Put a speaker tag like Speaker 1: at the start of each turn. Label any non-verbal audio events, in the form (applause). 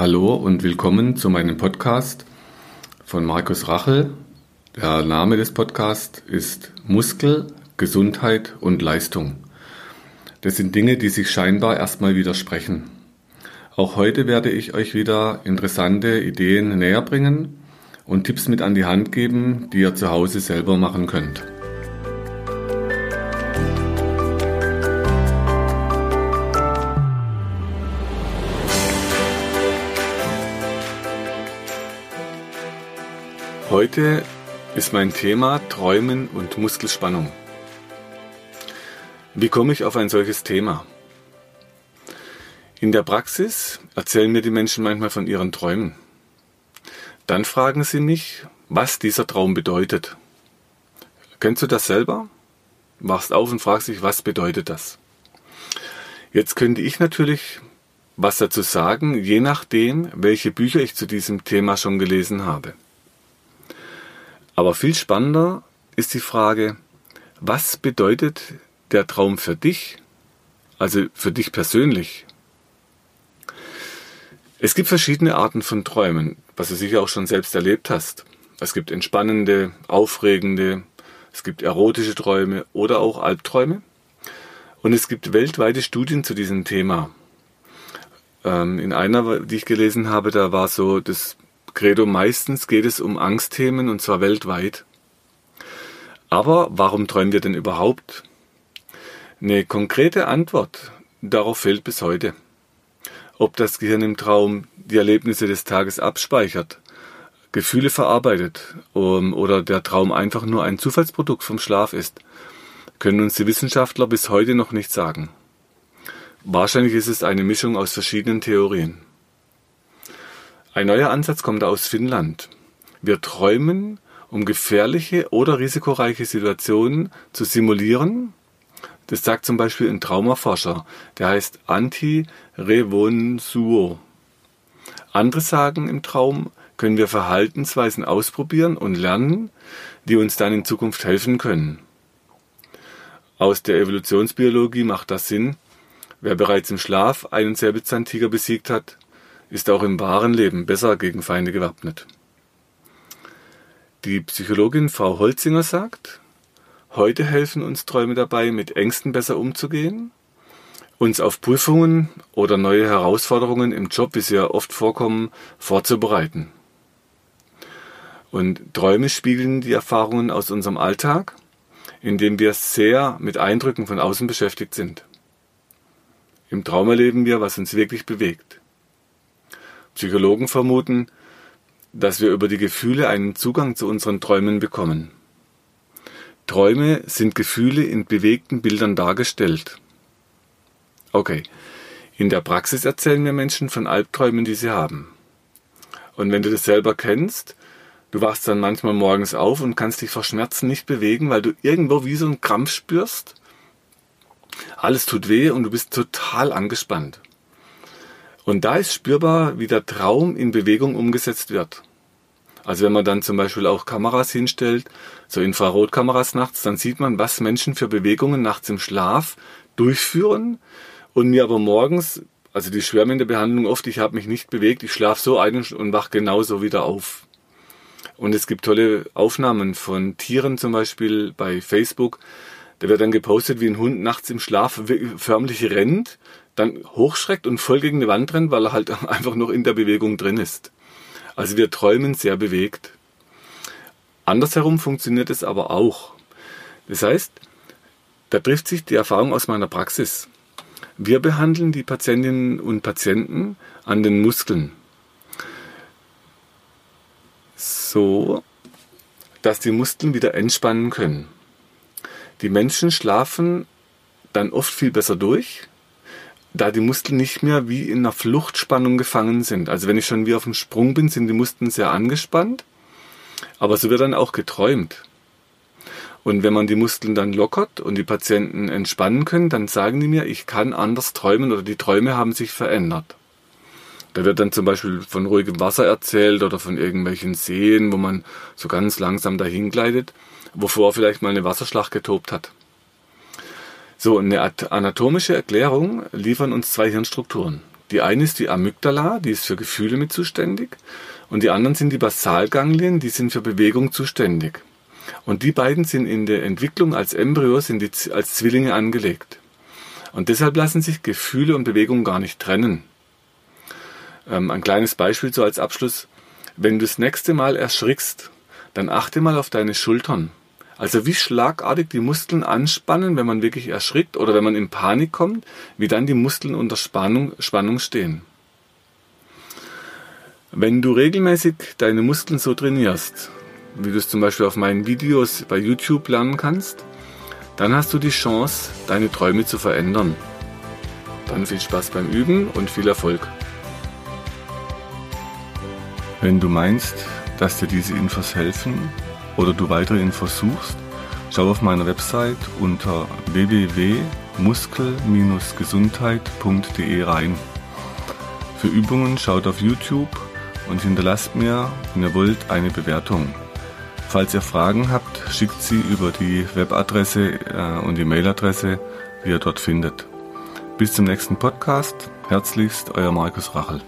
Speaker 1: Hallo und willkommen zu meinem Podcast von Markus Rachel. Der Name des Podcasts ist Muskel, Gesundheit und Leistung. Das sind Dinge, die sich scheinbar erstmal widersprechen. Auch heute werde ich euch wieder interessante Ideen näher bringen und Tipps mit an die Hand geben, die ihr zu Hause selber machen könnt. Heute ist mein Thema Träumen und Muskelspannung. Wie komme ich auf ein solches Thema? In der Praxis erzählen mir die Menschen manchmal von ihren Träumen. Dann fragen sie mich, was dieser Traum bedeutet. Kennst du das selber? Wachst auf und fragst dich, was bedeutet das? Jetzt könnte ich natürlich was dazu sagen, je nachdem, welche Bücher ich zu diesem Thema schon gelesen habe. Aber viel spannender ist die Frage, was bedeutet der Traum für dich, also für dich persönlich? Es gibt verschiedene Arten von Träumen, was du sicher auch schon selbst erlebt hast. Es gibt entspannende, aufregende, es gibt erotische Träume oder auch Albträume. Und es gibt weltweite Studien zu diesem Thema. Ähm, in einer, die ich gelesen habe, da war so das Credo, meistens geht es um Angstthemen und zwar weltweit. Aber warum träumen wir denn überhaupt? Eine konkrete Antwort darauf fehlt bis heute. Ob das Gehirn im Traum die Erlebnisse des Tages abspeichert, Gefühle verarbeitet um, oder der Traum einfach nur ein Zufallsprodukt vom Schlaf ist, können uns die Wissenschaftler bis heute noch nicht sagen. Wahrscheinlich ist es eine Mischung aus verschiedenen Theorien. Ein neuer Ansatz kommt aus Finnland. Wir träumen, um gefährliche oder risikoreiche Situationen zu simulieren. Das sagt zum Beispiel ein Traumaforscher, der heißt Antti Revonsuo. Andere sagen, im Traum können wir Verhaltensweisen ausprobieren und lernen, die uns dann in Zukunft helfen können. Aus der Evolutionsbiologie macht das Sinn. Wer bereits im Schlaf einen Säbelzahntiger besiegt hat, ist auch im wahren Leben besser gegen Feinde gewappnet. Die Psychologin Frau Holzinger sagt, heute helfen uns Träume dabei, mit Ängsten besser umzugehen, uns auf Prüfungen oder neue Herausforderungen im Job, wie sie ja oft vorkommen, vorzubereiten. Und Träume spiegeln die Erfahrungen aus unserem Alltag, in dem wir sehr mit Eindrücken von außen beschäftigt sind. Im Traum erleben wir, was uns wirklich bewegt. Psychologen vermuten, dass wir über die Gefühle einen Zugang zu unseren Träumen bekommen. Träume sind Gefühle in bewegten Bildern dargestellt. Okay, in der Praxis erzählen mir Menschen von Albträumen, die sie haben. Und wenn du das selber kennst, du wachst dann manchmal morgens auf und kannst dich vor Schmerzen nicht bewegen, weil du irgendwo wie so einen Krampf spürst. Alles tut weh und du bist total angespannt. Und da ist spürbar, wie der Traum in Bewegung umgesetzt wird. Also wenn man dann zum Beispiel auch Kameras hinstellt, so Infrarotkameras nachts, dann sieht man, was Menschen für Bewegungen nachts im Schlaf durchführen und mir aber morgens, also die Behandlung oft, ich habe mich nicht bewegt, ich schlafe so ein und wach genauso wieder auf. Und es gibt tolle Aufnahmen von Tieren zum Beispiel bei Facebook. Da wird dann gepostet, wie ein Hund nachts im Schlaf förmlich rennt dann hochschreckt und voll gegen die Wand rennt, weil er halt (laughs) einfach noch in der Bewegung drin ist. Also wir träumen sehr bewegt. Andersherum funktioniert es aber auch. Das heißt, da trifft sich die Erfahrung aus meiner Praxis. Wir behandeln die Patientinnen und Patienten an den Muskeln. So, dass die Muskeln wieder entspannen können. Die Menschen schlafen dann oft viel besser durch, da die Muskeln nicht mehr wie in einer Fluchtspannung gefangen sind. Also wenn ich schon wie auf dem Sprung bin, sind die Muskeln sehr angespannt, aber so wird dann auch geträumt. Und wenn man die Muskeln dann lockert und die Patienten entspannen können, dann sagen die mir, ich kann anders träumen oder die Träume haben sich verändert. Da wird dann zum Beispiel von ruhigem Wasser erzählt oder von irgendwelchen Seen, wo man so ganz langsam dahin gleitet, wovor vielleicht mal eine Wasserschlacht getobt hat. So, eine anatomische Erklärung liefern uns zwei Hirnstrukturen. Die eine ist die Amygdala, die ist für Gefühle mit zuständig. Und die anderen sind die Basalganglien, die sind für Bewegung zuständig. Und die beiden sind in der Entwicklung als Embryos sind die, als Zwillinge angelegt. Und deshalb lassen sich Gefühle und Bewegung gar nicht trennen. Ähm, ein kleines Beispiel so als Abschluss. Wenn du das nächste Mal erschrickst, dann achte mal auf deine Schultern. Also wie schlagartig die Muskeln anspannen, wenn man wirklich erschrickt oder wenn man in Panik kommt, wie dann die Muskeln unter Spannung, Spannung stehen. Wenn du regelmäßig deine Muskeln so trainierst, wie du es zum Beispiel auf meinen Videos bei YouTube lernen kannst, dann hast du die Chance, deine Träume zu verändern. Dann viel Spaß beim Üben und viel Erfolg. Wenn du meinst, dass dir diese Infos helfen oder du weitere Infos suchst, schau auf meiner Website unter www.muskel-gesundheit.de rein. Für Übungen schaut auf YouTube und hinterlasst mir, wenn ihr wollt, eine Bewertung. Falls ihr Fragen habt, schickt sie über die Webadresse äh, und die Mailadresse, die ihr dort findet. Bis zum nächsten Podcast. Herzlichst, euer Markus Rachel.